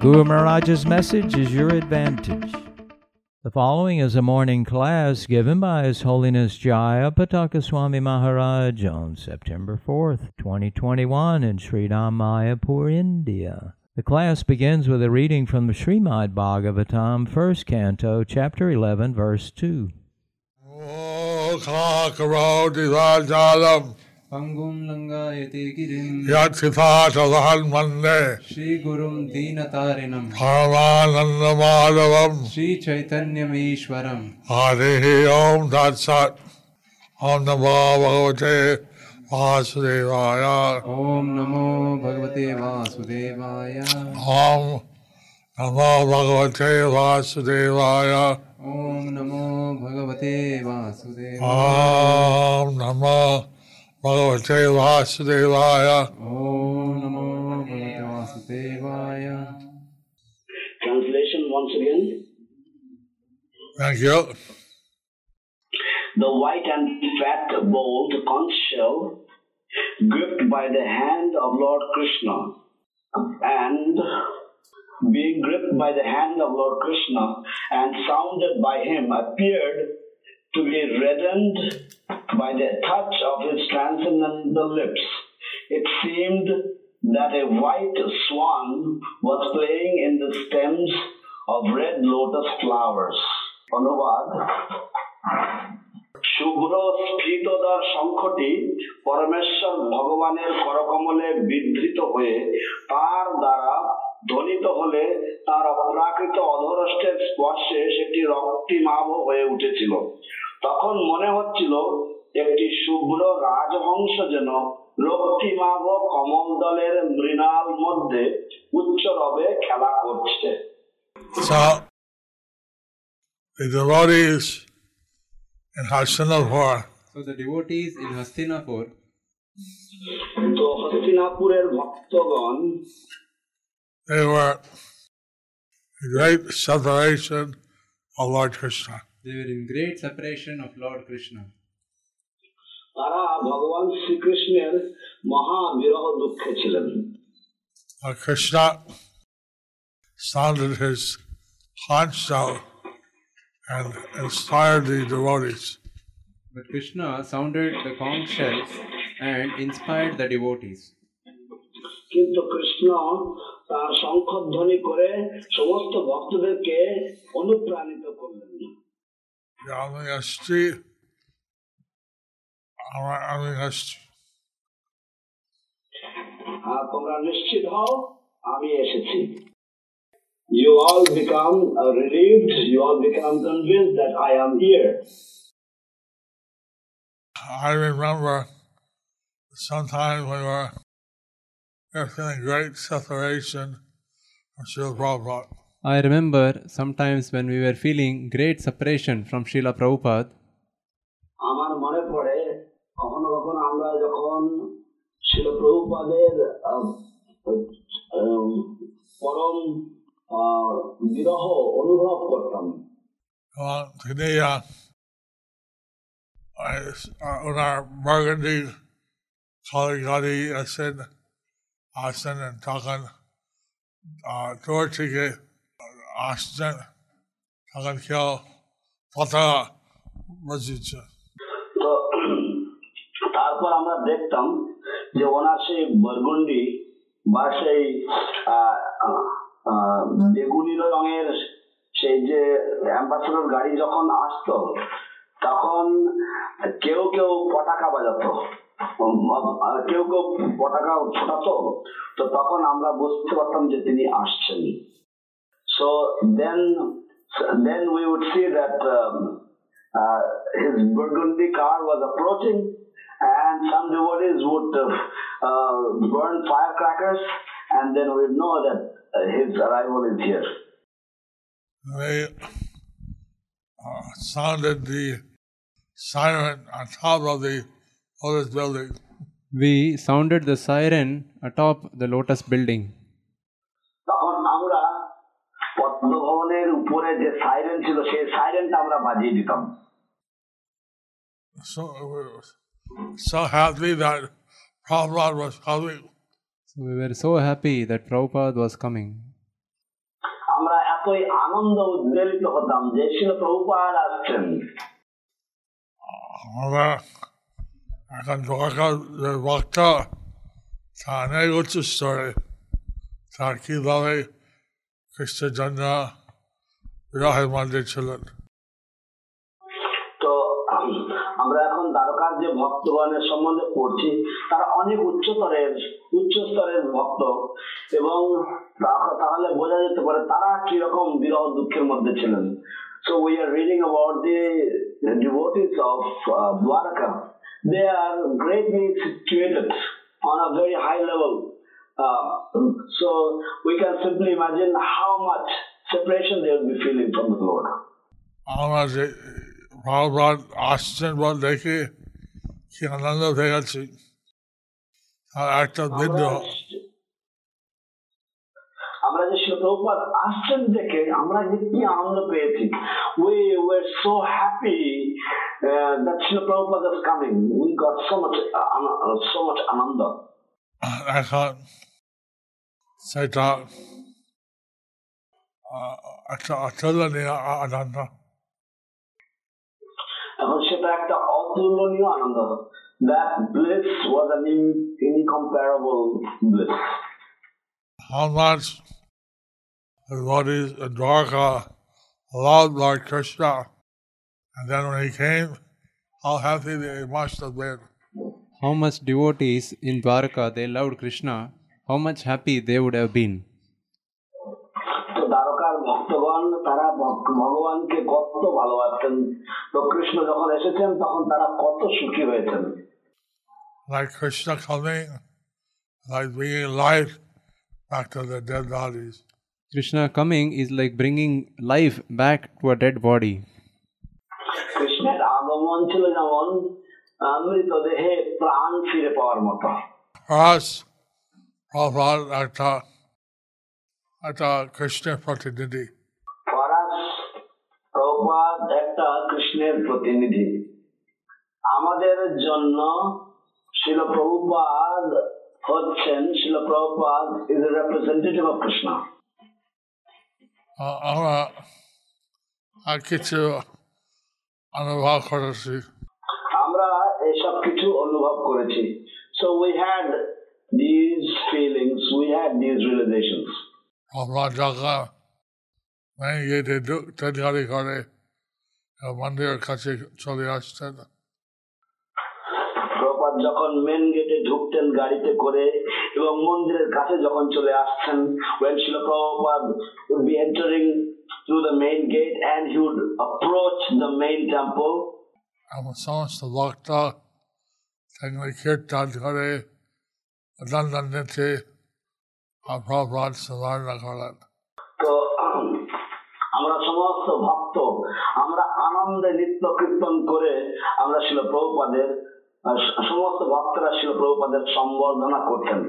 Guru Maharaj's message is your advantage. The following is a morning class given by His Holiness Jaya Pataka Swami Maharaj on September 4th, 2021 in Sri Mayapur, India. The class begins with a reading from the Srimad Bhagavatam, first canto, chapter 11, verse 2. पङ्गुं लङ्गायते गिरिं Shri श्रीगुरुं दीनतारिणं परमानन्दमाधवं श्रीचैतन्यमीश्वरम् हरिः ओम तत्सत् नमो भगवते वासुदेवाय ओम नमो भगवते वासुदेवाय ओम नमो भगवते वासुदेवाय ॐ नमो भगवते वासुदेवाय नमः Bhagavate Vasudevaya ॐ नमो भगवते वासुदेवाय Translation once again. Thank you. The white and fat bowled conch shell gripped by the hand of Lord Krishna and being gripped by the hand of Lord Krishna and sounded by him appeared to be reddened by the touch of his transcendental lips. It seemed that a white swan was playing in the stems of red lotus flowers. অনুবাদ শুভ্র স্ফীতদার শঙ্খটি পরমেশ্বর ভগবানের করকমলে বিধৃত হয়ে তার দ্বারা ধ্বনিত হলে তার অপ্রাকৃত অধরষ্টের স্পর্শে সেটি রক্তিমাভ হয়ে উঠেছিল তখন মনে হচ্ছিল একটি শুভ্র রাজহংস যেন রক্তিমাভ কমল দলের মৃণাল মধ্যে উচ্চ রবে খেলা করছে So, the devotees in Hastinapur So the devotees in Hastinapur, তো হস্তিনাপুরের ভক্তগণ they were in great separation of Lord Krishna. they were in great separation of Lord Krishna. তারা ভগবান শ্রীকৃষ্ণের মহা বিরহ দুঃখে ছিলেন Uh, sounded his conch shell and inspired the devotees. But Krishna sounded the conch shells and inspired the devotees. কিন্তু কৃষ্ণ তার শঙ্খধ্বনি করে সমস্ত ভক্তদেরকে অনুপ্রাণিত করলেন Yamyasti, Amyasti, আর তোমরা নিশ্চিত হও আমি এসেছি You all become uh, relieved, you all become convinced that I am here. I remember sometimes we were, we were feeling great separation from Srila Prabhupada. I remember sometimes when we were feeling great separation from Srila Prabhupada, আমার মনে ছিল প্রভুপাদের পরম বিরহ অনুভব করতাম today uh, I, uh, with our burgundy Kaligati, I said, Austin and Takan, uh, Tortige, Austin, Takan Kiel, Fatah, Rajicha. তারপর আমরা দেখতাম যে ওনার সেই বরগুন্ডি বা সেই বেগুনি রঙের সেই যে অ্যাম্বাসেডর গাড়ি যখন আসতো তখন কেউ কেউ পটাকা বাজাতো কেউ কেউ পটাকা ফোটাতো তো তখন আমরা বুঝতে পারতাম যে তিনি আসছেন। Then we would see that um, uh, his Burgundy car was approaching, and some devotees would uh, uh, burn firecrackers, and then we'd know that uh, his arrival is here. they uh, sounded the siren on top of the oldest building. We sounded the siren atop the lotus building. তখন আমরা পদ্মভবনের উপরে যে siren ছিল সেই সাইরেনটা আমরা বাজিয়ে দিতাম So we were so happy that Prabhupada was coming. So we were so happy that Prabhupada was coming. আমরা এতই আনন্দ উদ্বেলিত হতাম যে ছিল প্রভুপাদ আসছেন আমরা এখন দরকার যে বক্তা তা অনেক উচ্চ স্তরে তা কীভাবে খ্রিস্টের জন্য বিবাহের মধ্যে ছিলেন ভক্তগণের সম্বন্ধে পড়ছি তারা অনেক উচ্চতরের উচ্চ স্তরের ভক্ত এবং তা- তাহলে বোঝা যেতে পারে তারা কিরকম বিরহ দুঃখের মধ্যে ছিলেন So we are reading about the devotees of uh, Dwarka. They are greatly situated on a very high level. Uh, so we can simply imagine how much separation they would be feeling from the Lord. আমরা যে ভগবান আসছেন বল দেখে কি আনন্দ হয়ে গেছি আর একটা বিদ্রোহ আমরা- আমরা যে শিল প্রভুপাদ আসছেন দেখে আমরা যে কি আনন্দ পেয়েছি we were so happy uh, that Srila Prabhupada is coming. We got so much, uh, ana- uh, so much ananda. এখন সেটা আহ, একটা অতুলনীয় আনন্দ অতুলনীয় আনন্দ that bliss was an in- incomparable bliss how much the devotees in Dwarka loved Lord Krishna. And then when he came, how happy they must have been. How much devotees in Dwarka they loved Krishna, how much happy they would have been. তো দ্বারকার ভক্তগণ তারা ভগ- ভগবানকে কত ভালোবাসতেন তো কৃষ্ণ যখন এসেছেন তখন তারা কত সুখী হয়েছেন Like Krishna coming, like bringing life back to the dead bodies. Krishna coming is like bringing life back to a dead body. কৃষ্ণের আগমন ছিল যেমন আহ, মৃতদেহে প্রাণ ফিরে পাওয়ার মতো For us, Prabhupada, একটা একটা কৃষ্ণের প্রতিনিধি কৃষ্ণের প্রতিনিধি। আমাদের জন্য শিল প্রভুপাদ হচ্ছেন Srila Prabhupada is a representative of Krishna আমরা আর কিছু অনুভব করেছি। আমরা এসব কিছু অনুভব করেছি। So we had these feelings we had these realisations মন্দিরের কাছে চলে আসতেন প্রপাত যখন মেন গেটে ঢুকতেন গাড়িতে করে এবং মন্দিরের কাছে যখন চলে আসছেন when Srila Prabhupada would be entering through the main gate and he would approach the main temple আমার সমস্ত ভক্ত সেগুলি কীর্তন করে লন্ডন নিতে আর প্রভাত সুবর্ণ করেন তো আমরা সমস্ত ভক্ত আমরা আনন্দে নৃত্য কীর্তন করে আমরা শিল প্রভুপাদের আহ, সমস্ত ভক্তরা শিল প্রভুপাদের সম্বর্ধনা করতেন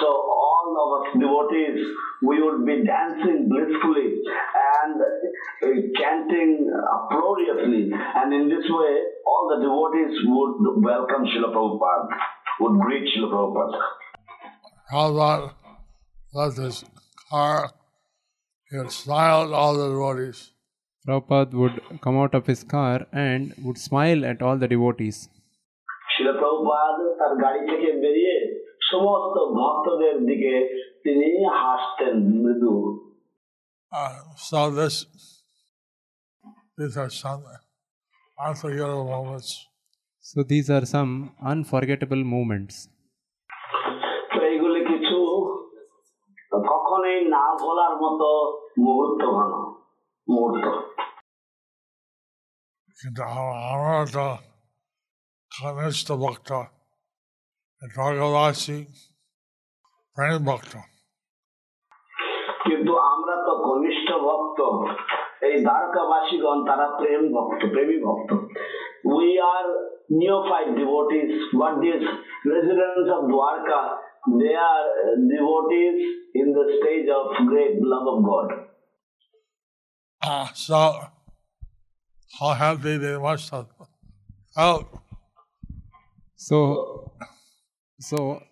so all of us devotees we would be dancing blissfully and uh, chanting uproariously and in this way all the devotees would welcome Srila Prabhupada would greet Srila Prabhupada Prabhupada left his car, he had smiled all the devotees. Prabhupada would come out of his car and would smile at all the devotees. শিল প্রভুপাদ তার গাড়ি থেকে বেরিয়ে সমস্ত ভক্তদের দিকে তিনি হাসতেন মৃদু Uh, so this, these are some unforgettable moments. So these are some unforgettable moments. তো এইগুলি কিছু কখনোই না ভোলার মতো মুহূর্ত ঘন মুহূর্ত কিন্তু আ- আমরা তো কনিষ্ঠ ভক্ত জগবাসী প্রেম ভক্ত কিন্তু আমরা তো কনিষ্ঠ একনিষ্ঠ ভক্ত এই দ্বারকাবাসীগণ তারা প্রেম ভক্ত প্রেমী ভক্ত we are neophyte devotees but these residents of Dwarka they are uh, devotees in the stage of great love of God Uh, so, how happy they must have felt. So, so,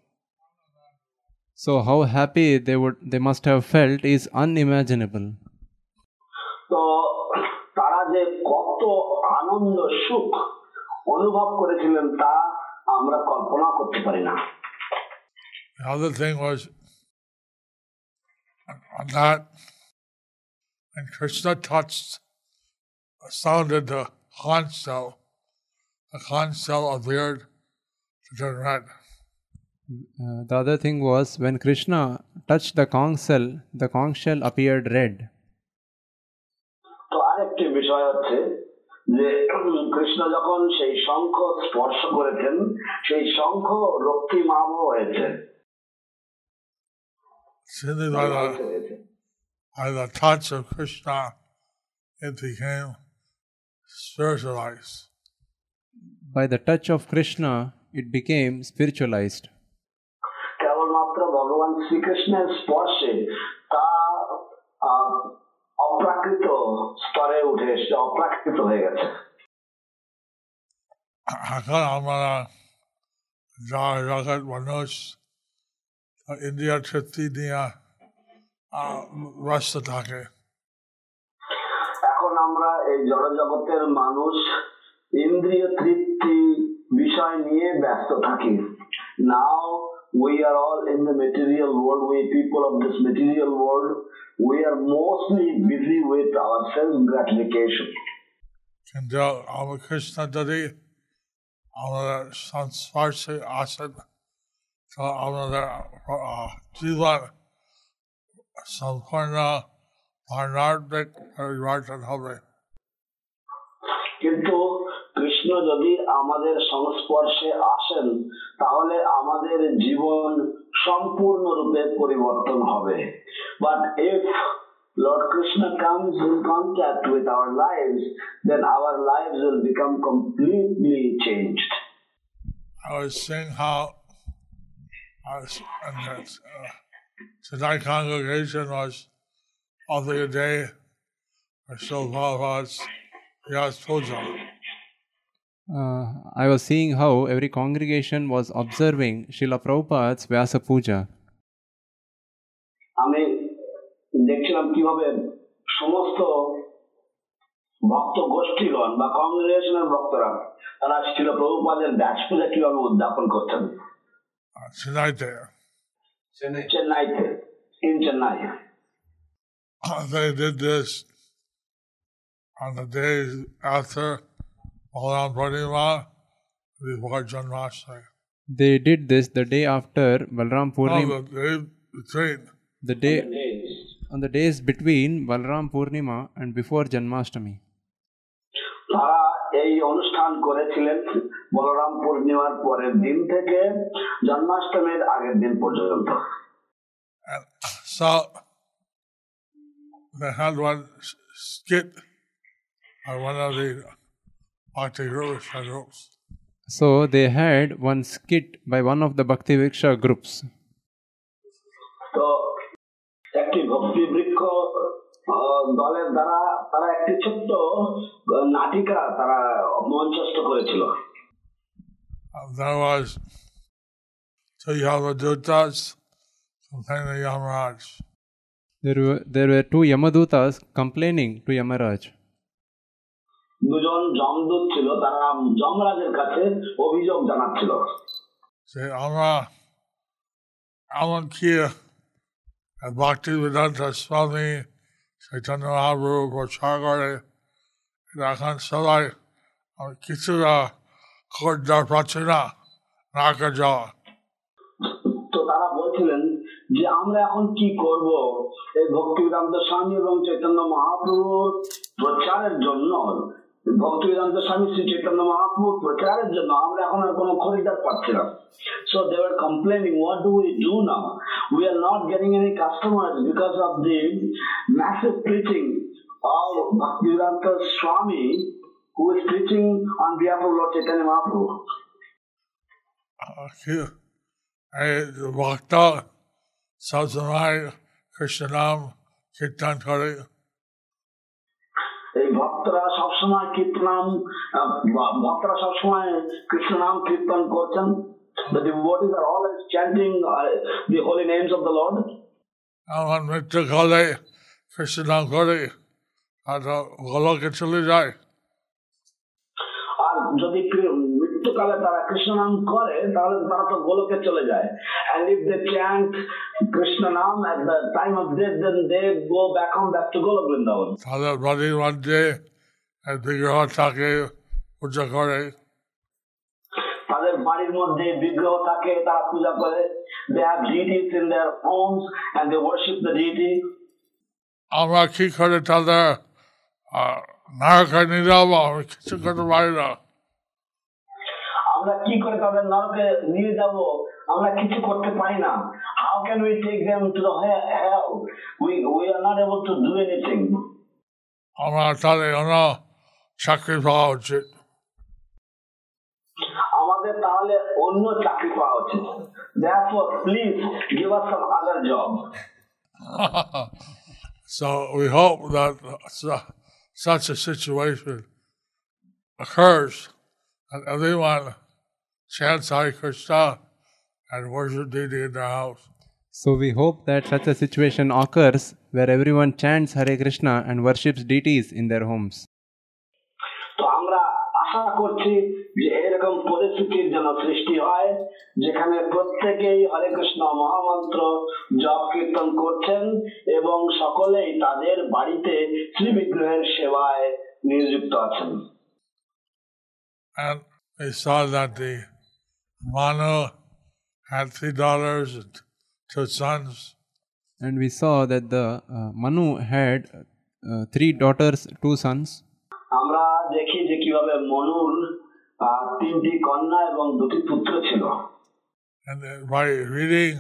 so how happy they would they must have felt is unimaginable. তো তারা যে কত আনন্দ সুখ অনুভব করেছিলেন তা আমরা কল্পনা করতে পারি না The other thing was on that when Krishna touched, sounded the conch shell, the conch shell appeared to turn red. Uh, the other thing was when Krishna touched the conch shell, the conch shell appeared red. তো আরেকটি বিষয় হচ্ছে যে উম, কৃষ্ণ যখন সেই শঙ্খ স্পর্শ করেছেন সেই শঙ্খ রক্তিমাভ হয়েছে Simply by the, by the touch of Krishna, it became spiritualized. By the touch of Krishna, it became spiritualized. কেবলমাত্র ভগবান শ্রীকৃষ্ণের স্পর্শে তা আহ, অপ্রাকৃত স্তরে উঠে এসছে অপ্রাকৃত হয়ে গেছে এখন আমরা যা জগৎ মানুষ ইন্ডিয়া তৃপ্তি নিয়ে আহ, ব্যস্ত থাকে এখন আমরা এই জড়জগতের মানুষ ইন্দ্রিয় তৃপ্তি বিষয় নিয়ে ব্যস্ত থাকি নাও we are all in the material world we people of this material world we are mostly busy with our self gratification কিন্তু আমার কৃষ্ণ যদি আমাদের সংস্পর্শে আসেন তো আমাদের আহ, জীবন সম্পূর্ণ ভার্ণার্থিক পরিবর্তন হবে কিন্তু কৃষ্ণ যদি আমাদের সংস্পর্শে আসেন তাহলে আমাদের জীবন সম্পূর্ণরূপে পরিবর্তন হবে but if Lord Krishna comes in contact with our lives, then our lives will become completely changed. I was seeing how I was in that uh, Tonight congregation was of the day or so Prabhupada's Vyas Puja. Uh, I was seeing how every congregation was observing Srila Prabhupada's Vyasa Puja. আমি দেখছিলাম কিভাবে সমস্ত ভক্ত গোষ্ঠীগণ বা কংগ্রেগেশনের ভক্তরা তারা ছিল প্রভুপাদের ব্যাস পূজা কিভাবে উদযাপন there. Chennai. Chennai, in Chennai. Ah, they did this on the days after Balaram Purnima, before Janmashtami. They did this the day after Balaram Purnima. No, the, the day on the, days. on the days between Balaram Purnima and before Janmashtami. এই অনুষ্ঠান করেছিলেন বলরাম পূর্ণিমার পরের দিন থেকে জন্মাষ্টমীর আগের দিন পর্যন্ত So, they had one skit or one of the Bhakti groups. So, they had one skit by one of the Bhakti vriksha groups. So, দলের দ্বারা তারা একটি ছোট্ট আহ, নাটিকা তারা মঞ্চস্থ করেছিল And there was two Yavadutas complaining to Yamaraj. There were there were two Yamadutas complaining to Yamaraj. দুজন যমদূত ছিল তারা যমরাজের কাছে অভিযোগ জানাচ্ছিল Say, Ama, Aman Kia, and Bhakti Vedanta Mahaprabhu প্রচার করে এখন সবাই আমি কিছুটা খোঁজদার পাচ্ছি না। নাকে যাওয়া তো তারা বলছিলেন যে আমরা এখন কি করব? এই ভক্তি বেদান্ত স্বামী এবং চৈতন্য মহাপ্রভুর প্রচারের জন্য ভক্তিবেদান্ত স্বামী শ্রী চৈতন্য মহাপ্রভু প্রচারের জন্য আমরা এখন আর কোনো খরিদ্দার পাচ্ছি না so they are complaining what do we do now we are not getting any customers because of the massive preaching of Bhaktivedanta Swami who is preaching on behalf of Lord Chaitanya Mahaprabhu. कि- এই ভক্ত সবসময় কৃষ্ণ নাম কীর্তন করে এই ভক্তরা সবসময় কীর্তনাম আহ, ভ- ভক্তরা সবসময় কৃষ্ণ নাম কীর্তন করছেন The devotees are always chanting uh, the holy names of the Lord. আমার মৃত্যু কালে কৃষ্ণ নাম করে আর গোলকে চলে যায় আর যদি কৃ- মৃত্যুকালে তারা কৃষ্ণ নাম করে তাহলে তারা তো গোলকে চলে যায় and if they chant krishna নাম at the time of death then they go back home back to golok vrindavan তাদের বাড়ির মধ্যে এক বিগ্রহ থাকে পূজা করে তাদের বাড়ির মধ্যে বিগ্রহ থাকে তারা পূজা করে they have deities in their homes and they worship the deity আমরা কি করে তাদের নায়কের নিয়ে যাবো আমি কিছু করতে পারি না আমরা কি করে তাদের নরকে নিয়ে যাব আমরা কিছু করতে পারি না how can we take them to the he- hell we we are not able to do anything আমরা তাদের অন্য চাকরি পাওয়া উচিত আমাদের তাহলে অন্য চাকরি পাওয়া উচিত therefore please give us some other job so we hope that su- such a situation occurs and everyone chants Hare Krishna and worship deity in their house. So we hope that such a situation occurs where everyone chants Hare Krishna and worships deities in their homes. তো আমরা আশা করছি যে এরকম পরিস্থিতির যেন সৃষ্টি হয় যেখানে প্রত্যেকেই হরে কৃষ্ণ মহামন্ত্র জপ কীর্তন করছেন এবং সকলেই তাদের বাড়িতে শ্রী বিগ্রহের সেবায় নিযুক্ত আছেন And they saw that the Manu had three daughters and two sons. And we saw that the uh, Manu had uh, three daughters, two sons. আমরা দেখি যে কিভাবে মনুর আহ, তিনটি কন্যা এবং দুটি পুত্র ছিল And then by reading,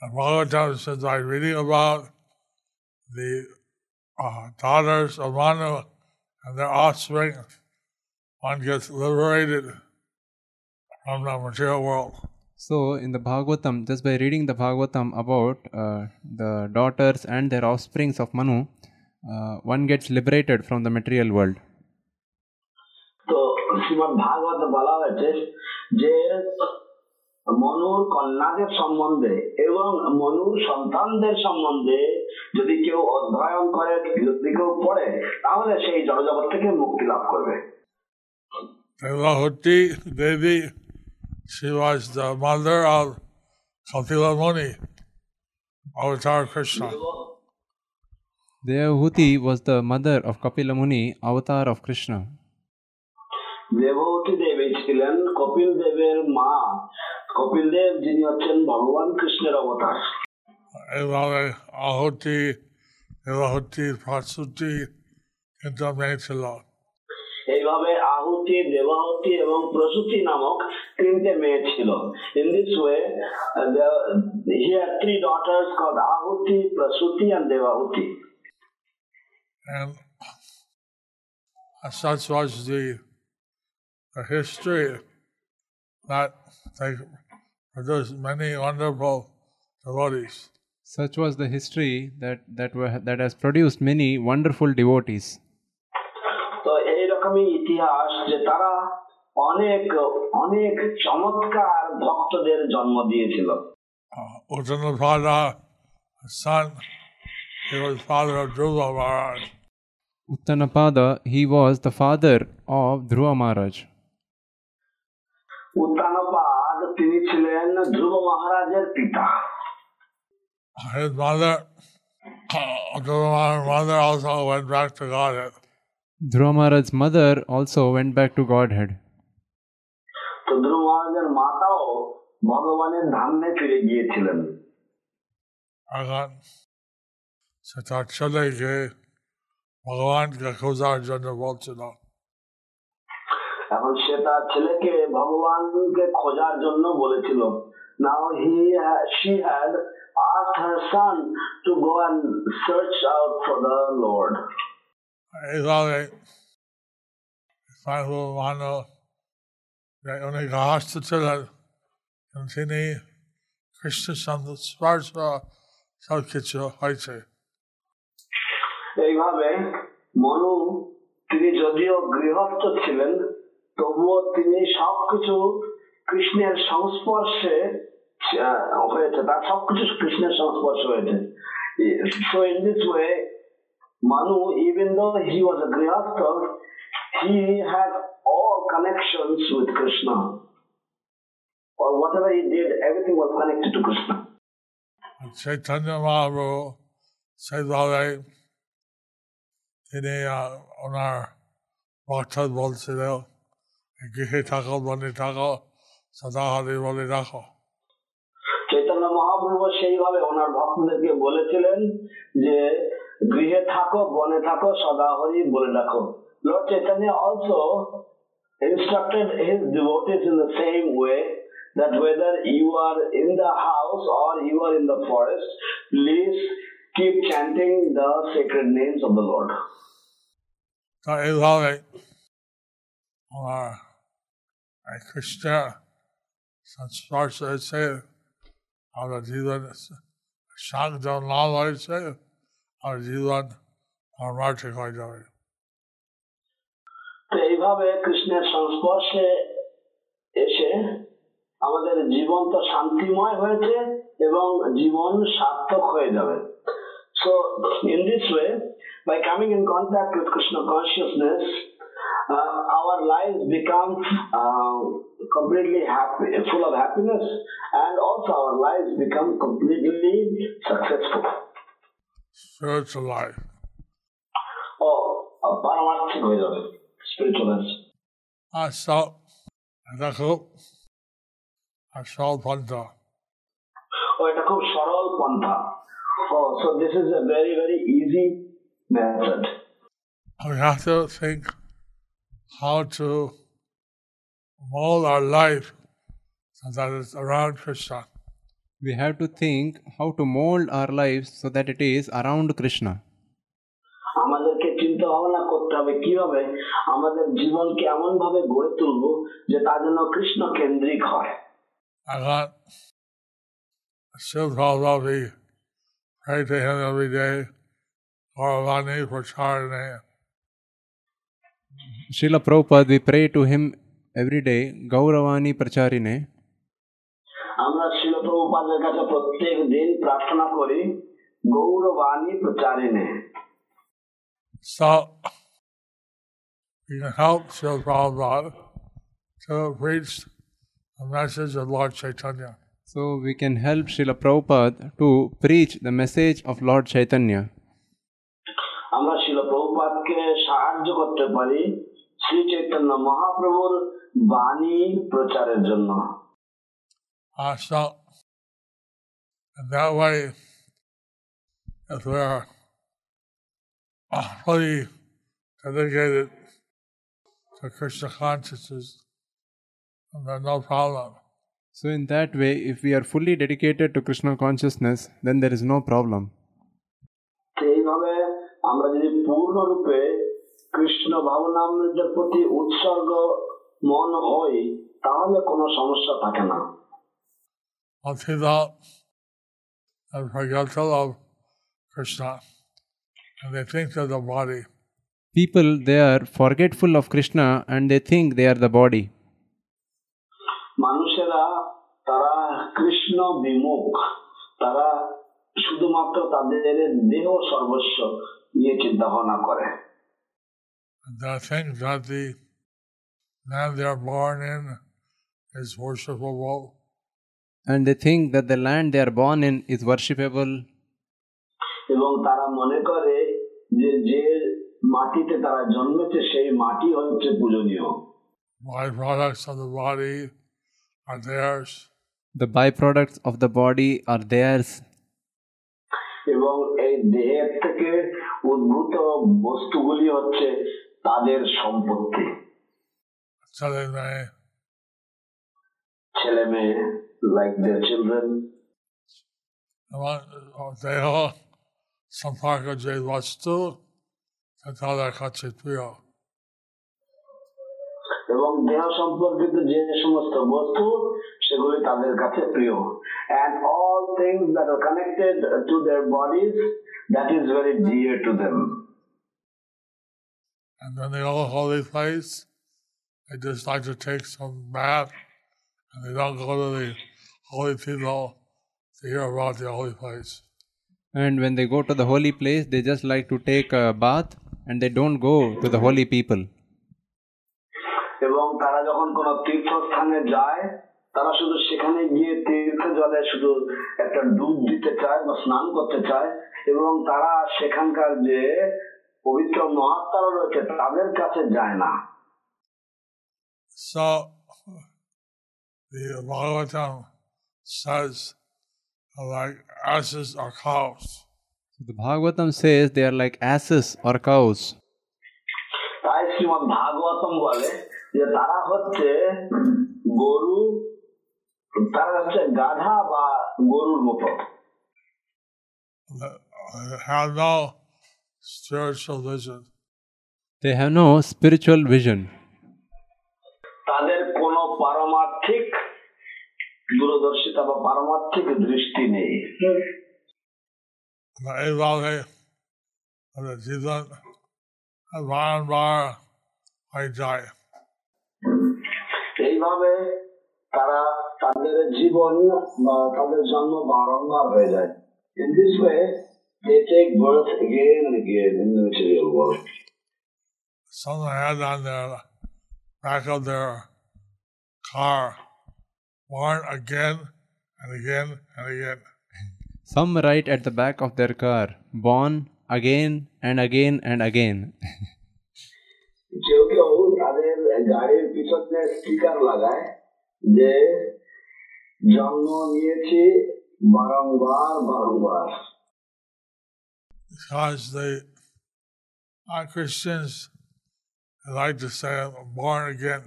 uh, Bhagavatam says, by reading about the uh, daughters of Manu and their offspring, one gets liberated from the material world. So, in the Bhagavatam, just by reading the Bhagavatam about uh, the daughters and their offsprings of Manu, uh, one gets liberated from the material world. তো শ্রীমদ ভাগবত বলা হয়েছে যে মনুর কন্যাদের সম্বন্ধে এবং মনুর সন্তানদের সম্বন্ধে যদি কেউ অধ্যয়ন করে যদি কেউ পড়ে তাহলে সেই জড়জগৎ থেকে মুক্তি লাভ করবে। আহুতি শিবাজ দা মাদার আর কপিলা মুনি অবতার Krishna. Was the mother of Kapila Muni avatar of Krishna দেবতী দেবী ছিলেন কপিল দেবের মা। কপিল দেব যিনি হচ্ছেন ভগবান কৃষ্ণের অবতার। এইভাবে আহুতি দেবাহুতি প্রসূতি কিন্তু ছিল এইভাবে আহুতি দেবাহুতি এবং প্রসূতি নামক তিনটে মেয়ে ছিল। In this way here three daughters called Ahuti Prasuti and Debahuti. And such was the, the history that they produced many wonderful devotees. Such was the history that, that, were, that has produced many wonderful devotees. তো এইরকমই ইতিহাস যে তারা অনেক অনেক চমৎকার ভক্তদের জন্ম দিয়েছিল Uh, Uttanapada, his son, he was father of Dhruva Maharaj. Uttanapada, he was the father of Dhruva Maharaj. ধ্রুব মহারাজের পিতা His mother, Dhruva mother also went back to Godhead. Dhruva Maharaj's mother also went back to Godhead. তো ধ্রুব মহারাজের মাতাও ভগবানের ধামে ফিরে গিয়েছিলেন এখন সে তার ছেলেকে ভগবানকে খোঁজার জন্য বলছিল এখন সে তার ছেলেকে ভগবানকে খোঁজার জন্য বলেছিল নাও he she had asked her son to go and search out for the Lord. এইভাবে স্বামী মানো যে উনি গৃহস্থ ছিলেন এবং তিনি কৃষ্ণের সঙ্গে স্পর্শ সব কিছু হয়েছে এইভাবে মনু তিনি যদিও গৃহস্থ ছিলেন তবুও তিনি সবকিছু কৃষ্ণের সংস্পর্শে আহ, হয়েছে তার সবকিছু কৃষ্ণের সংস্পর্শে হয়েছে so in this way Manu, even though he was a grihastha, he had all connections with Krishna. Or whatever he did, everything was connected to Krishna. Chaitanya Mahaprabhu সেইভাবে তিনি আহ, ওনার ভক্ত বলছিল গৃহে থাকো বনে থাকো সদা বলে রাখো চৈতন্য মহাপ্রভু সেইভাবে ওনার ভক্তদেরকে বলেছিলেন যে গৃহে থাকো বনে থাকো সদা হরি বলে রাখো Lord Chaitanya also instructed his devotees in the same way that whether you are in the house or you are in the forest, please keep chanting the sacred names of the Lord. এইভাবে আমার સંસ્પર્શે છે અને જીવન શાંત જો ના હોય છે અને જીવન ફોર્માટિક এইভাবে কৃষ্ণের সংস্পর্শে এসে আমাদের জীবন তো শান্তিময় হয়েছে এবং জীবন সার্থক হয়ে যাবে। So in this way by coming in contact with Krishna consciousness our lives become uh, completely happy, full of happiness, and also our lives become completely successful. spiritual life. Oh, পারমার্থিক হয়ে যাবে spiritualness. আর সব এটা খুব আর সব পন্থা ও এটা খুব সরল পন্থা ও so this is a very very easy method we have to think how to mold our life so that it's around Krishna. We have to think how to mold our lives so that it is around Krishna. আমাদেরকে চিন্তা ভাবনা করতে হবে কিভাবে আমাদের জীবনকে এমন ভাবে গড়ে তুলবো যে তা যেন কৃষ্ণ কেন্দ্রিক হয় I got Shiv Prabhupada, pray to him every day, Gauravani Pracharane. Srila Prabhupada, we pray to him every day, Gauravani Pracharine. আমরা শিলপ্রভুপাদের কাছে প্রত্যেক দিন প্রার্থনা করি গৌরবাণী প্রচারিণে So, you can help Shiv Prabhupada to preach the message of Lord Chaitanya. So we can help Srila Prabhupada to preach the message of Lord Chaitanya. আমরা শিল প্রভুপাদকে সাহায্য করতে পারি শ্রী চৈতন্য মহাপ্রভুর বাণী প্রচারের জন্য Uh, so, in that way, if we're uh, fully dedicated to Krishna consciousness, then there's no problem. So in that way, if we are fully dedicated to Krishna consciousness, then there is no problem. তো এইভাবে আমরা যদি পূর্ণরূপে কৃষ্ণ ভাবনামৃতের প্রতি উৎসর্গ মন হই তাহলে কোনো সমস্যা থাকে না Once he thought and forget to love Krishna, and they think they're the body. People, they are forgetful of Krishna and they think they are the body. মানুষেরা তারা কৃষ্ণ বিমুখ তারা শুধুমাত্র তাদের দেহ সর্বস্ব নিয়ে চিন্তা ভাবনা করে And they think that the land they're born in is worshipable, And they think that the land they are born in is worshipable. এবং তারা মনে করে যে যে মাটিতে তারা জন্মেছে সেই মাটি হচ্ছে পূজনীয় byproducts of the body are theirs. The byproducts of the body are theirs. এবং এই দেহের থেকে উদ্ভূত বস্তুগুলি হচ্ছে তাদের সম্পত্তি। ছেলে মেয়ে। ছেলে মেয়ে লাইক দেয়ার চিলড্রেন দেহ সম্পর্ক যে বস্তু তাদের কাছে প্রিয়। এবং দেহ সম্পর্কিত যে সমস্ত বস্তু সেগুলি তাদের কাছে প্রিয় and all things that are connected to their bodies that is very dear to them And then they go to holy place. They just like to take some bath, and they don't go to the holy people to hear about the holy place. And when they go to the holy place, they just like to take a bath and they don't go to the holy people. তারা যখন কোন তীর্থস্থানে যায় তারা শুধু সেখানে গিয়ে তীর্থ জলে শুধু একটা ডুব দিতে চায় বা স্নান করতে চায় এবং তারা সেখানকার যে পবিত্র মহাত্মারা রয়েছে তাদের কাছে যায় না So the Bhagavatam says, like asses are cows. The Bhagavatam says they are like asses or cows. তাই শ্রীমদ ভাগবতম বলে যে তারা হচ্ছে গরু তারা হচ্ছে গাধা বা গরুর মতো that have no spiritual vision. They have no spiritual vision. তাদের কোনো পারমার্থিক দূরদর্শিতা বা পারমার্থিক দৃষ্টি নেই এইভাবে জীবন বারবার হয়ে যায় এইভাবে তারা তাদের জীবন বা তাদের জন্ম বারংবার হয়ে যায় in this way they take birth again and again in the material world. Someone had on their back of their car, born again and again and again. Some write at the back of their car, born again and again and again. কেউ কেউ তাদের গাড়ির পিছনে sticker লাগায় যে জন্ম নিয়েছি বারংবার বারংবার Because they are Christians, they like to say, I'm born again.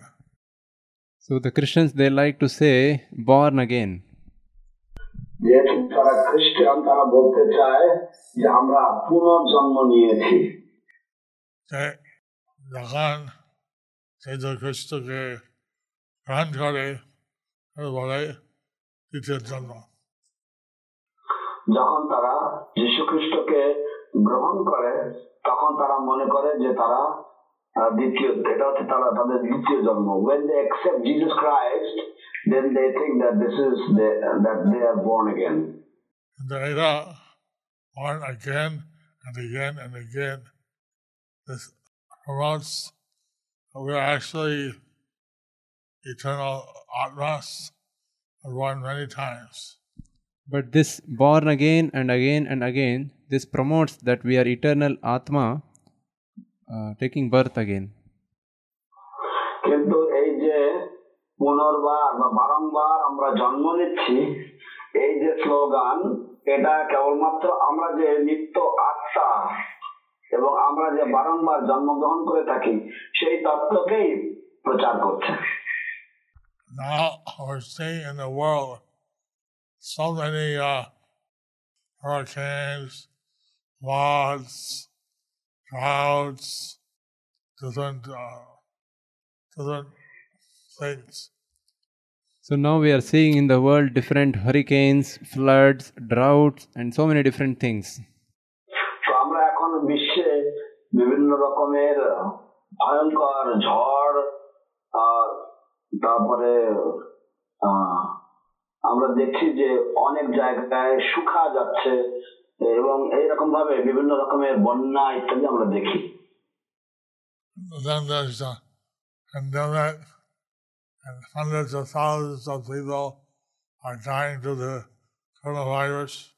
So the Christians they like to say born again. যেহেতু তারা খ্রিস্টান তারা বলতে চায় যে আমরা পুনর্জন্ম নিয়েছি যে যখন সেই খ্রিস্টকে গ্রহণ করে বলে দ্বিতীয় জন্ম যখন তারা যীশু খ্রিস্টকে গ্রহণ করে তখন তারা মনে করে যে তারা দ্বিতীয় এটা হচ্ছে তারা তাদের দ্বিতীয় জন্ম when they accept Jesus Christ then they think that this is the, that they are born again they are born again and again and again. This promotes we're actually eternal atmas and born many times. But this born again and again and again, this promotes that we are eternal Atma uh, taking birth again. কিন্তু এই যে পুনর্বার বা বারংবার আমরা জন্ম নিচ্ছি এই যে স্লোগান এটা কেবলমাত্র আমরা যে নিত্য আত্মা এবং আমরা যে বারংবার জন্মগ্রহণ করে থাকি সেই তত্ত্বকেই প্রচার করছে Now we're seeing in the world so many uh, hurricanes, floods, droughts, different, uh, different things. So now we are seeing in the world different hurricanes, floods, droughts, and so many different things. বিভিন্ন রকমের ভয়ঙ্কর ঝড়, আর তারপরে আমরা দেখছি যে অনেক জায়গায় শুকা যাচ্ছে এবং এইরকম ভাবে বিভিন্ন রকমের বন্যা ইত্যাদি আমরা দেখি And that.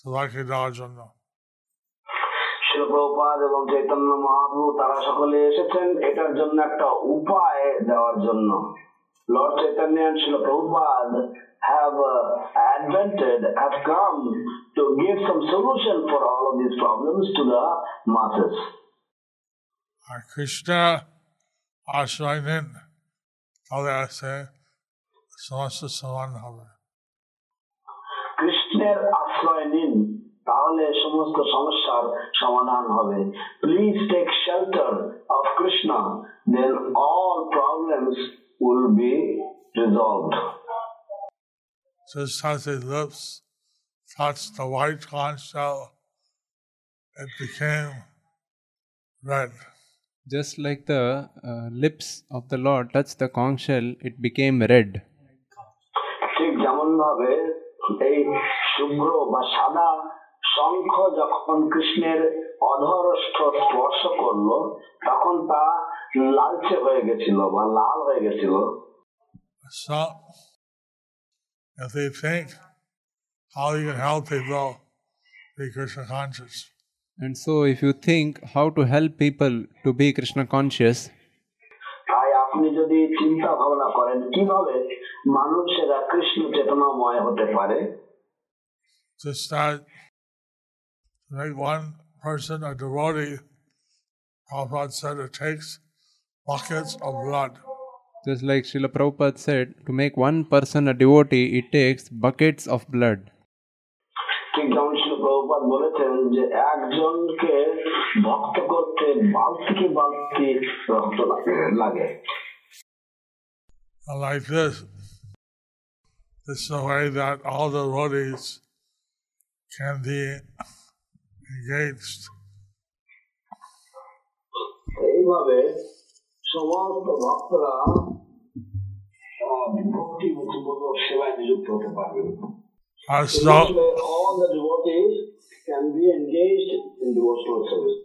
সবাইকে দেওয়ার জন্য। এবং চৈতন্য মহাপ্রভু তারা সকলে এসেছেন এটার জন্য একটা উপায় দেওয়ার জন্য। Lord Chaitanya and have uh, advented, have come to give some solution for all of these problems to the masses. আর কৃষ্ণা আশ্রয় নিন তাহলে আছে সমস্ত সমান হবে। কৃষ্ণের আশ্রয় নিন তাহলে সমস্ত সমস্যার সমাধান হবে please take shelter of Krishna then all problems will be resolved Just as his lips touched the white conch shell, it became red. Just like the uh, lips of the Lord touched the conch shell, it became red. ঠিক যেমন ভাবে এই শুভ্র বা সাদা শঙ্খ যখন কৃষ্ণের অধরষ্ঠ স্পর্শ করল তখন তা লালচে হয়ে গেছিল বা লাল হয়ে গেছিল if they think how you can help people be Krishna conscious, And so, if you think how to help people to be Krishna conscious, চিন্তা ভাবনা করেন কিভাবে মানুষেরা কৃষ্ণ চেতনাময় হতে পারে to start to make one person a devotee, Prabhupada said it takes buckets of blood. just like Srila Prabhupada said, to make one person a devotee, it takes buckets of blood. ঠিক যেমন ছিল প্রভুপাত বলেছেন যে একজনকে ভক্ত করতে বালতি বালতি রক্ত লাগে- লাগে And like this, this is the way that all the devotees can be engaged. এইভাবে সমস্ত ভক্তরা আহ, ভক্তি মুখপূর্বক সেবায় নিযুক্ত হতে পারবে As In so, this way, all the devotees can be engaged in devotional service.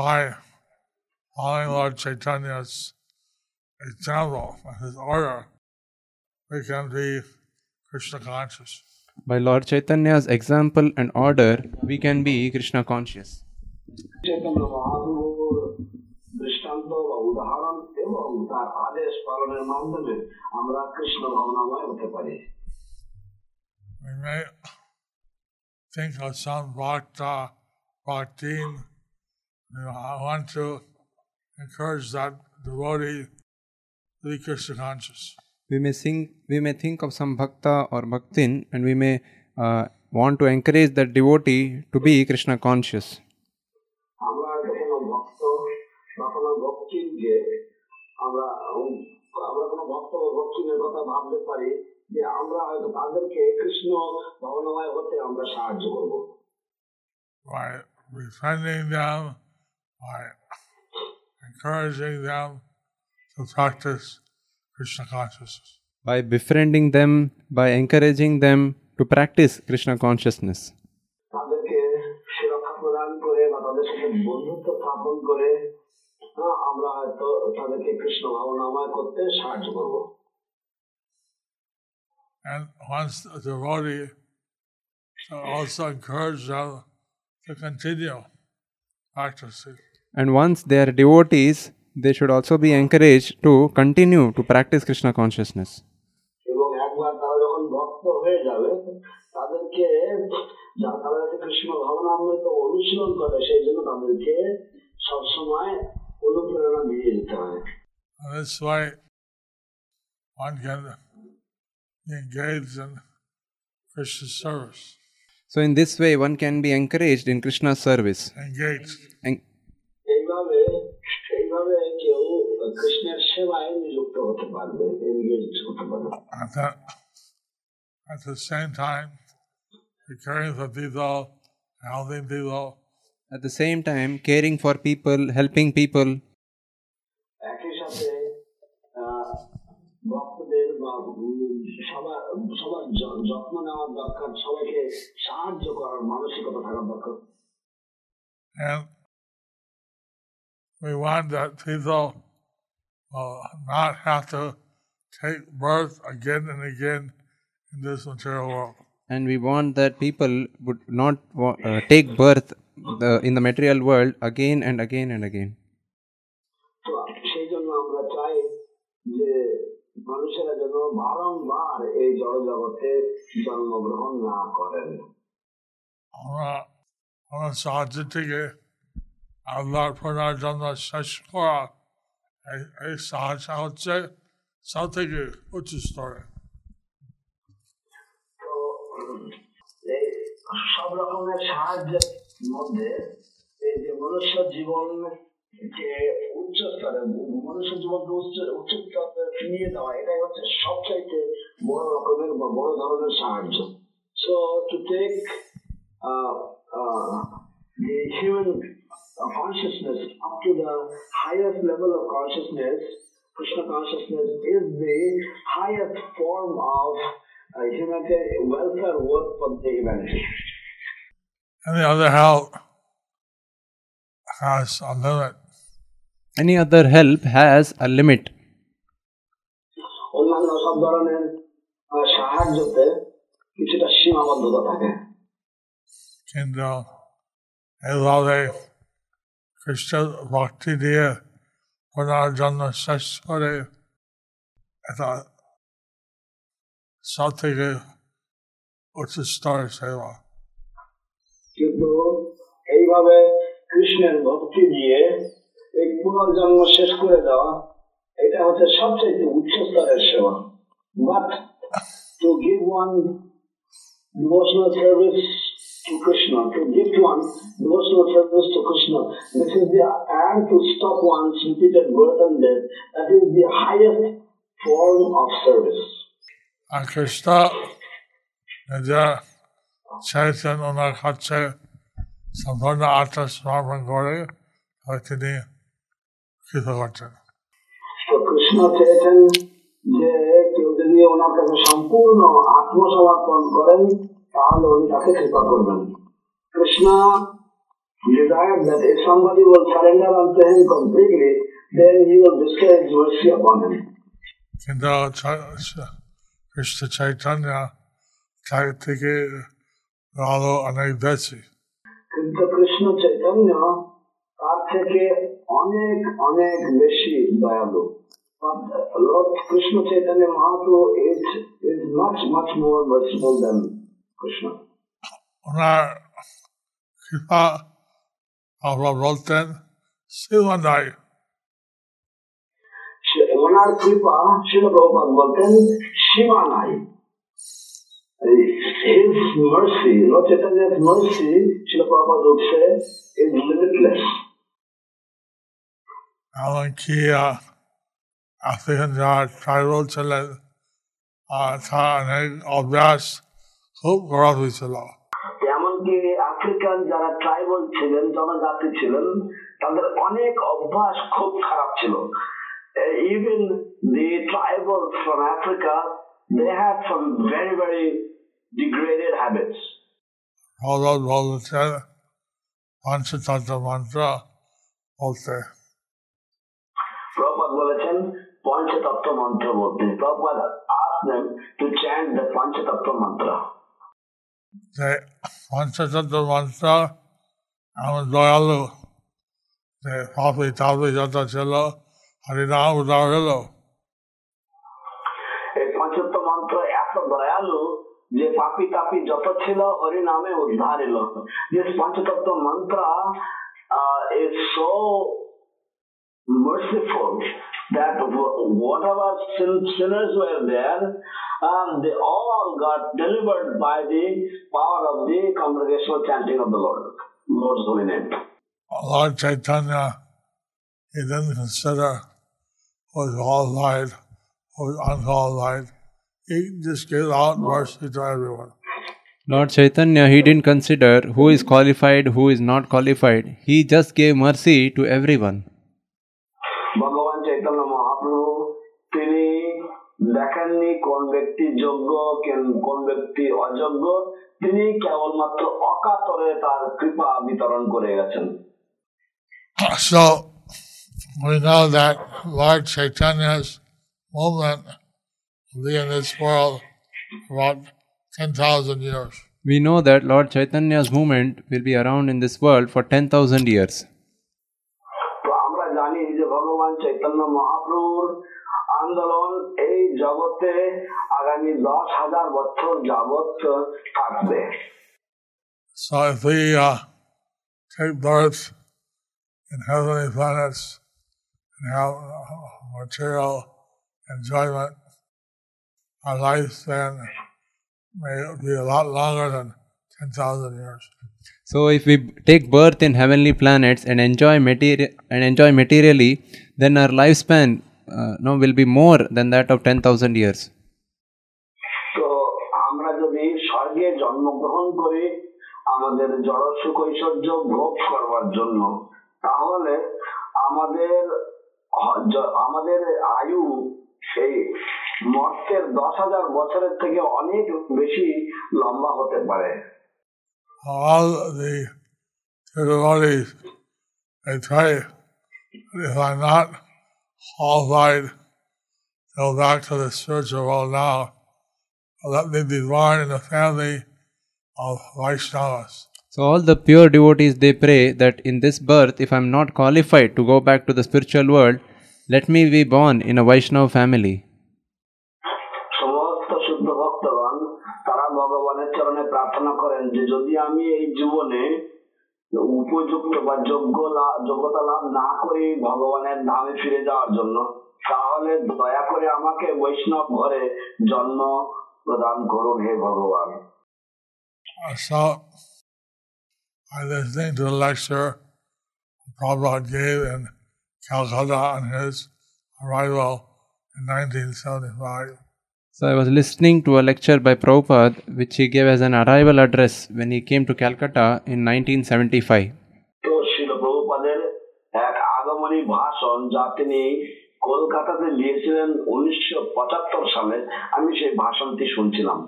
by following Lord Chaitanya's example and his order, we can be Krishna conscious. By Lord Chaitanya's example and order, we can be Krishna conscious. Chaitanya মহাপ্রভুর দৃষ্টান্ত বা উদাহরণ এবং তার আদেশ পালনের মাধ্যমে আমরা কৃষ্ণ ভাবনাময় হতে পারি We may think of some bhakta, bhaktin. You know, I want to encourage that devotee to be Krishna conscious. We may think, we may think of some bhakta or bhaktin, and we may uh, want to encourage that devotee to be Krishna conscious. আমরা হয়তো কোনো ভক্ত বা কোনো ভক্তিনকে আমরা উম, আমরা কোনো ভক্ত বা ভক্তিনের কথা ভাবতে পারি যে আমরা হয়তো তাদেরকে কৃষ্ণ ভাবনাময় হতে আমরা সাহায্য করব by befriending them, by encouraging them to practice Krishna consciousness. By befriending them, by encouraging them to practice Krishna consciousness. তাদেরকে সুরক্ষা প্রদান করে বা তাদের সাথে বন্ধুত্ব স্থাপন করে হ্যাঁ, আমরা হয়তো তাদেরকে কৃষ্ণ ভাবনাময় করতে সাহায্য করব And once a devotee, to also encourage them to continue practicing. And once they are devotees, they should also be encouraged to continue to practice Krishna consciousness. এবং একবার তারা যখন ভক্ত হয়ে যাবে তাদেরকে যা- তারা যাতে কৃষ্ণ ভাবনামৃত অনুশীলন করে সেই জন্য তাদেরকে সবসময় অনুপ্রেরণা দিয়ে যেতে হয় And this way, one can be engaged in Krishna service. So, in this way, one can be encouraged in Krishna's service. Engaged. En- এইভাবে এইভাবে কেউ কৃষ্ণের সেবায় নিযুক্ত হতে পারবে এনগেজ হতে পারবে And then, at the same time, be caring for people, helping people, At the same time, caring for people, helping people, একই সাথে আহ, ভক্তদের বা উম, সবার সবার য- যত্ন নেওয়ার দরকার সবাইকে সাহায্য করার মানসিকতা থাকার দরকার and we want that people will not have to take birth again and again in this material world. And we want that people would not wa- uh, take birth the, in the material world again and again and again. তো সেই জন্য আমরা চাই যে মানুষেরা যেন বারংবার এই জড় জগতে জন্মগ্রহণ না করেন আমরা আমরা সাহায্য থেকে আল্লাহর প্রণার জন্য শেষ করা এই এই সাহায্য হচ্ছে সব থেকে উচ্চ স্তরে তো এই সব রকমের সাহায্যের মধ্যে এই যে মনুষ্য জীবন যে উচ্চ স্তরে মনুষ্য জীবনকে উচ্চ উচ্চ স্তরে নিয়ে যাওয়া এটাই হচ্ছে সবচাইতে বড় রকমের বা বড় ধরনের সাহায্য so to take the human consciousness up to the highest level of consciousness, Krishna consciousness is the highest form of uh, humanitarian welfare work for the humanity. Any other help has a limit. Any other help has a limit. অন্যান্য সব ধরনের আহ, সাহায্যতে কিছুটা সীমাবদ্ধতা থাকে কিন্তু এইভাবে Christ ভক্তি দিয়ে ওনার জন্য শেষ করে এটা সব থেকে উচ্চ স্তরের সেবা কিন্তু এইভাবে কৃষ্ণের ভক্তি দিয়ে এই পুনর্জন্ম শেষ করে দেওয়া, এটা হচ্ছে সবচেয়ে উচ্চ স্তরের সেবা। But to give one devotional service to Krishna, to give one devotional service to Krishna. This is the and to stop one's repeated birth and death. That is the highest form of service. আর খ্রিস্ট নিজে চাইছেন ওনার কাছে সম্পূর্ণ আত্মা সমর্পণ করে আর তিনি কৃত করছেন তো কৃষ্ণ চেয়েছেন যে কেউ যদি ওনার কাছে সম্পূর্ণ আত্মসমর্পণ করেন তাহলে উনি তাকে কৃপা করবেন Krishna desired that if somebody will surrender unto him completely, then he will bestow his mercy upon him. কিন্তু খ্রিস্ট চৈতন্য তার থেকে আরো অনেক বেশি কিন্তু কৃষ্ণ চৈতন্য তার থেকে অনেক অনেক বেশি দয়ালু But Lord Krishna Chaitanya Mahaprabhu is, is much, much more merciful than Krishna. ওনার কৃপা আমরা বলতেন শিবানাই সে- ওনার কৃপা শিল প্রভুপাদ বলতেন সীমা নাই His mercy, Lord Chaitanya's mercy, Srila Prabhupada would say, is limitless. এমনকি আফ্রিকান যারা ট্রাইবাল ছিলেন আর তার অনেক অভ্যাস খুব খারাপ হয়েছিল এমনকি আফ্রিকান যারা ট্রাইবাল ছিলেন জনজাতি ছিলেন তাদের অনেক অভ্যাস খুব খারাপ ছিল even the tribal from Africa they have some very very degraded habits ভগবত বলছেন পঞ্চতন্ত্র মন্ত্র বলতে প্রভুপাদ বলেছেন পঞ্চতত্ত্ব মন্ত্র বলতে Prabhupada asked them to chant the পঞ্চতত্ত্ব মন্ত্র যে পঞ্চতন্ত্র মন্ত্র এমন দয়ালু যে পাপি তাপি যত ছিল হরিনাম উদার হলো এই পঞ্চতত্ত্ব মন্ত্র এত দয়ালু যে পাপি তাপি যত ছিল হরি নামে উদ্ধার এলো দিস পঞ্চতত্ত্ব মন্ত্র is so merciful that wh- whatever sin- sinners were there um, they all got delivered by the power of the congregational chanting of the Lord Lord's holy name Lord Chaitanya, he didn't consider who was qualified, who was unqualified. He just gave out mercy to everyone. Lord Chaitanya, he didn't consider who is qualified, who is not qualified. He just gave mercy to everyone. দেখেননি কোন ব্যক্তি যোগ্য কেন- কোন ব্যক্তি অযোগ্য তিনি কেবলমাত্র অকাতরে তার কৃপা বিতরণ করে গেছেন So we know that Lord Chaitanya's movement will be in this world for about 10,000 years. We know that Lord Chaitanya's movement will be around in this world for 10,000 years. তো আমরা জানি যে ভগবান চৈতন্য মহাপ্রভুর আন্দোলন এই জগতে আগামী দশ হাজার বছর যাবৎ থাকবে So if we uh, take birth in heavenly planets and have uh, material enjoyment, our lifespan may be a lot longer than 10,000 years. So if we take birth in heavenly planets and enjoy material and enjoy materially, then our lifespan uh, no, will be more than that of 10,000 years. তো আমরা যদি স্বর্গে জন্মগ্রহণ করি আমাদের জড় সুখ ঐশ্বর্য ভোগ করবার জন্য তাহলে আমাদের আমাদের আয়ু সেই মর্তের দশ হাজার বছরের থেকে অনেক বেশি লম্বা হতে পারে All the devotees, they try, if I'm not qualified to go back to the spiritual world now, let me be born in the family of Vaishnavas. So all the pure devotees they pray that in this birth, if I'm not qualified to go back to the spiritual world, let me be born in a Vaishnava family. সমস্ত শুদ্ধ ভক্তগণ তারা ভগবানের চরণে প্রার্থনা করেন যে যদি আমি এই জীবনে উপযুক্ত বা যোগ্য যোগ্যতা লাভ না করি ভগবানের ধামে ফিরে যাওয়ার জন্য তাহলে দয়া করে আমাকে বৈষ্ণব ঘরে জন্ম প্রদান করুন হে ভগবান Uh, So, I listening to a lecture Prabhupada gave in Calcutta on his arrival in 1975. So I was listening to a lecture by Prabhupada which he gave as an arrival address when he came to Calcutta in 1975. তো শিল প্রভুপাদের এক আগমনী ভাষণ যা তিনি কলকাতাতে দিয়েছিলেন উনিশশো পঁচাত্তর সালে আমি সেই ভাষণটি শুনছিলাম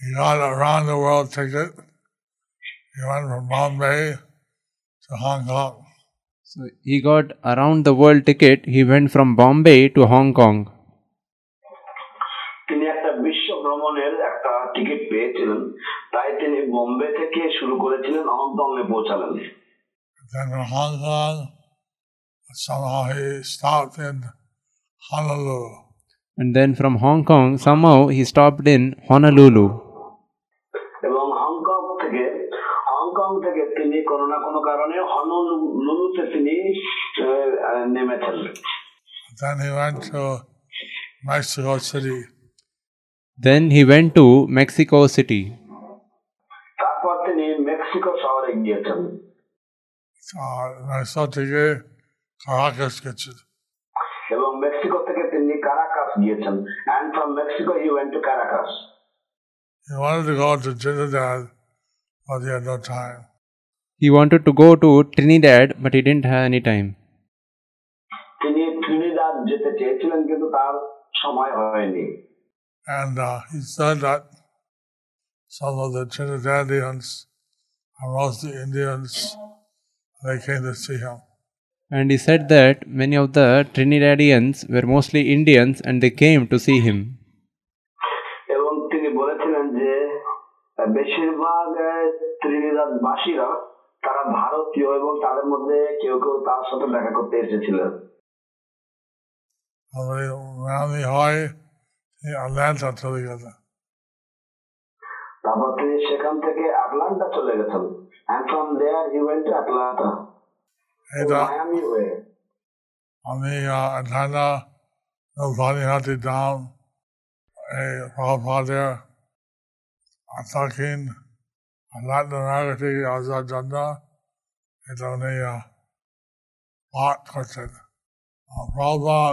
He got a round the world ticket. He went from Bombay to Hong Kong. So he got around the world ticket. He went from Bombay to Hong Kong. ভ্রমণের একটা টিকিট পেয়েছিলেন তাই তিনি বোম্বে থেকে শুরু করেছিলেন হংকং এ পৌঁছালেন somehow he stopped in Honolulu. And then from Hong Kong, somehow he stopped in Honolulu. এবং হংকং থেকে হংকং থেকে তিনি কোনো না কোনো কারণে হনলুলুতে তিনি আহ, আহ, নেমেছেন Then he went to Mexico City. Then he went to Mexico City. তারপর তিনি মেক্সিকো শহরে গিয়েছেন Uh, Mexico থেকে Caracas গেছে এবং মেক্সিকো থেকে তিনি কারাকাস গিয়েছেন and from Mexico he went to Caracas He wanted to go to Trinidad, but he had no time. He wanted to go to Trinidad, but he didn't have any time. তিনি Trinidad যেতে চেয়েছিলেন কিন্তু তার সময় হয়নি And uh, he said that some of the Trinidadians are mostly Indians. They came to see him. And he said that many of the Trinidadians were mostly Indians and they came to see him. এবং তিনি বলেছিলেন যে আহ, বেশিরভাগ আহ, ত্রিনিদাদবাসীরা তারা ভারতীয় এবং তাদের মধ্যে কেউ কেউ তার সাথে দেখা করতে এসেছিলেন তারপরে রানি হয় এই আটলান্টা চলে গেছে তারপর তিনি সেখান থেকে আটলান্টা চলে গেছেন and from there he went to Atlanta এটা মায়ামি হয়ে আমি আটলান্টা নৌবানি হাতে দাম এই প্রভাদের আতাকিন আটলান্টা নাগর থেকে আসার জন্য এটা উনি পাঠ করছেন প্রভাব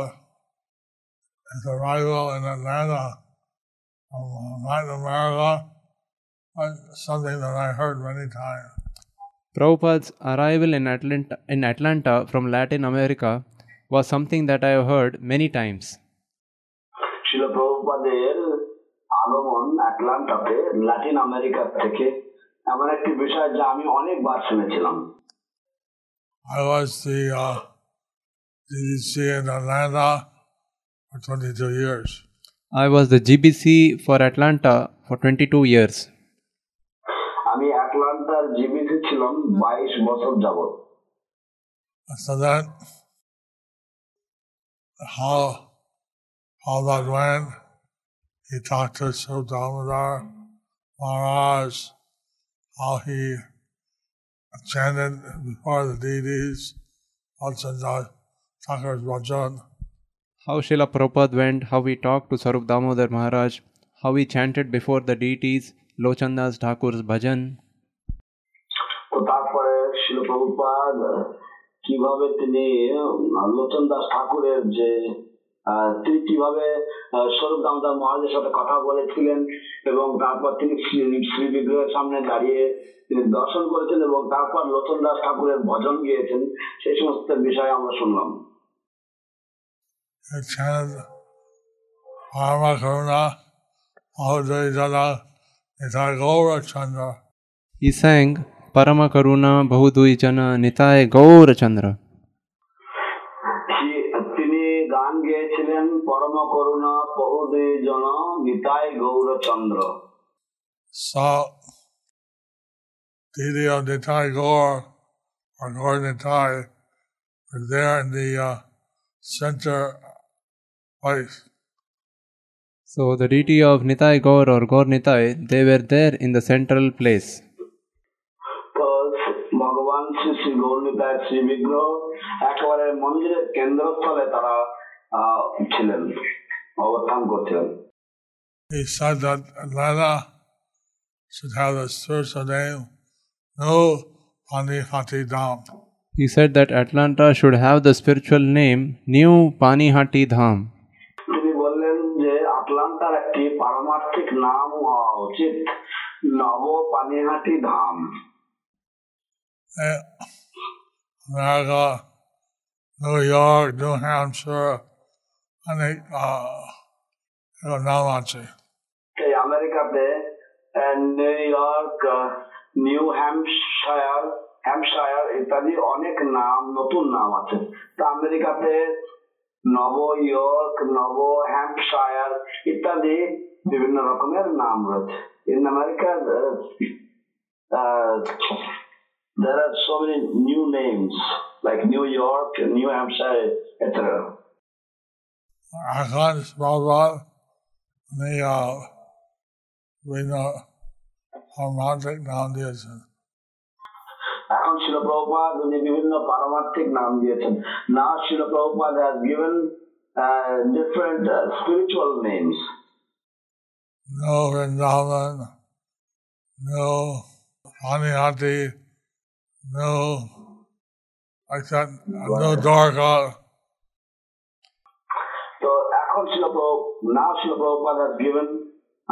his arrival in Atlanta from Latin America was something that I heard many times. Prabhupada's arrival in Atlanta, in Atlanta from Latin America was something that I have heard many times. ছিল প্রভুপাদের আগমন আটলান্টাতে Latin America থেকে এমন একটি বিষয় যা আমি অনেকবার শুনেছিলাম I was the uh, DDC in Atlanta for 22 years. I was the GBC for Atlanta for 22 years. আমি অ্যাটলান্টার জিবিসি ছিলাম বাইশ বছর যাবত So then, how how that went, he talked to Sir Damodar Maharaj, how he chanted before the deities, Vajrayana Thakur's Vajan. How Srila Prabhupada went, how he talked to Sarup Damodar Maharaj, how he chanted before the deities, Lochandas Thakur's bhajan. তারপরে শিল কীভাবে তিনি লোচন দাস ঠাকুরের যে তিনি কীভাবে স্বরূপ দামোদর মহারাজের সাথে কথা বলেছিলেন এবং তারপর তিনি শ্রী বিগ্রহের সামনে দাঁড়িয়ে তিনি দর্শন করেছেন এবং তারপর লোচন দাস ঠাকুরের ভজন গিয়েছেন সেই সমস্ত বিষয় আমরা শুনলাম He chanted Parama Karuna, Mahoday Jana, Nitai Gaura Chandra. He sang Parama Karuna Bahudui Jana Nitai Gaura Chandra. সে- তিনি গান গেয়েছিলেন পরম করুণা বহুদে জন Nitai Gourchandra So, Didi of Nitai Gaur, or Gaur Nitai, were there in the uh, center place. So the deity of Nitai Gaur or Gaur Nitai, they were there in the central place. তো ভগবান শ্রী শ্রী গৌরীতায় শ্রী বিগ্রহ একেবারে মন্দিরের কেন্দ্রস্থলে তারা আহ, ছিলেন অবস্থান করছিলেন He said that Atlanta should have the spiritual name, No Pani Hati Dham. He said that Atlanta should have the spiritual name New Panihati Dham. আটলান্টার একটি পারমার্থিক নাম হওয়া উচিত। নব পানিহাটি ধাম। New York, New Hampshire, অনেক নাম আছে। এই আমেরিকাতে New York New Hampshire Hampshire ইত্যাদি অনেক নাম নতুন নাম আছে। তা আমেরিকাতে নব ইয়র্ক নব হ্যাম্পশায়ার ইত্যাদি বিভিন্ন রকমের নাম রয়েছে in America there are so many new names like New York, New Hampshire, etc. এখন বারবার উনি বিভিন্ন ধর্মান্তিক নাম দিয়েছেন এখন শিল Prabhupada, উনি বিভিন্ন পারমার্থিক নাম দিয়েছেন না শিল Prabhupada has given uh, different uh, spiritual names. No Vrindavan, no Panihati, no except no Dwarka. So now শিল Prabhupada has given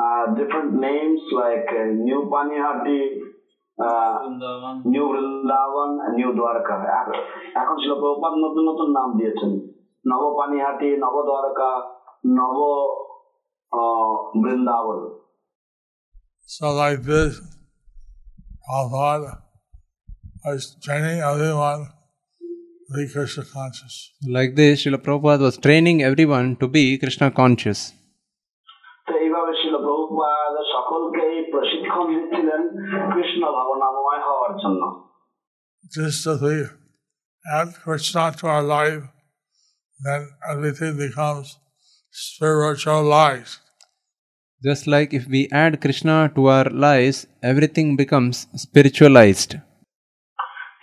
uh, different names like uh, New Panihati, New Vrindavan New Dwarka এখন শিল প্রভুপাদ নতুন নতুন নাম দিয়েছেন নব পানিহাটি নব দ্বারকা নব আহ, Vrindavan So like this, Prabhupada was training everyone to be Krishna conscious. Like this, Srila Prabhupada was training everyone to be Krishna conscious. তো এইভাবে ছিল প্রভুপাদ সকলকেই প্রশিক্ষণ দিচ্ছিলেন কৃষ্ণ ভাবনাময় হওয়ার জন্য Just as we add Krishna to our life, then everything becomes spiritualized. Just like if we add Krishna to our lives, everything becomes spiritualized.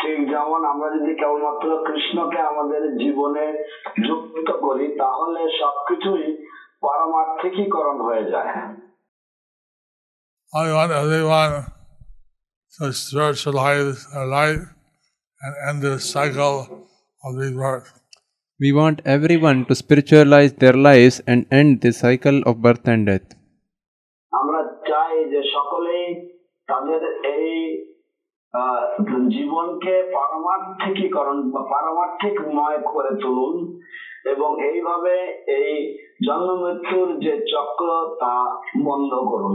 ঠিক যেমন আমরা যদি কেবলমাত্র কৃষ্ণকে আমাদের জীবনে যুক্ত করি তাহলে সবকিছুই পারমার্থিকীকরণ হয়ে যায় I want everyone to spiritualize their life and end the cycle of rebirth. We want everyone to spiritualize their lives and end the cycle of birth and death. আমরা চাই যে সকলেই তাদের এই আহ, জীবনকে পারমার্থিকীকরণ বা পারমার্থিকময় করে তুলুন এবং এইভাবে এই জন্ম মৃত্যুর যে চক্র তা বন্ধ করুন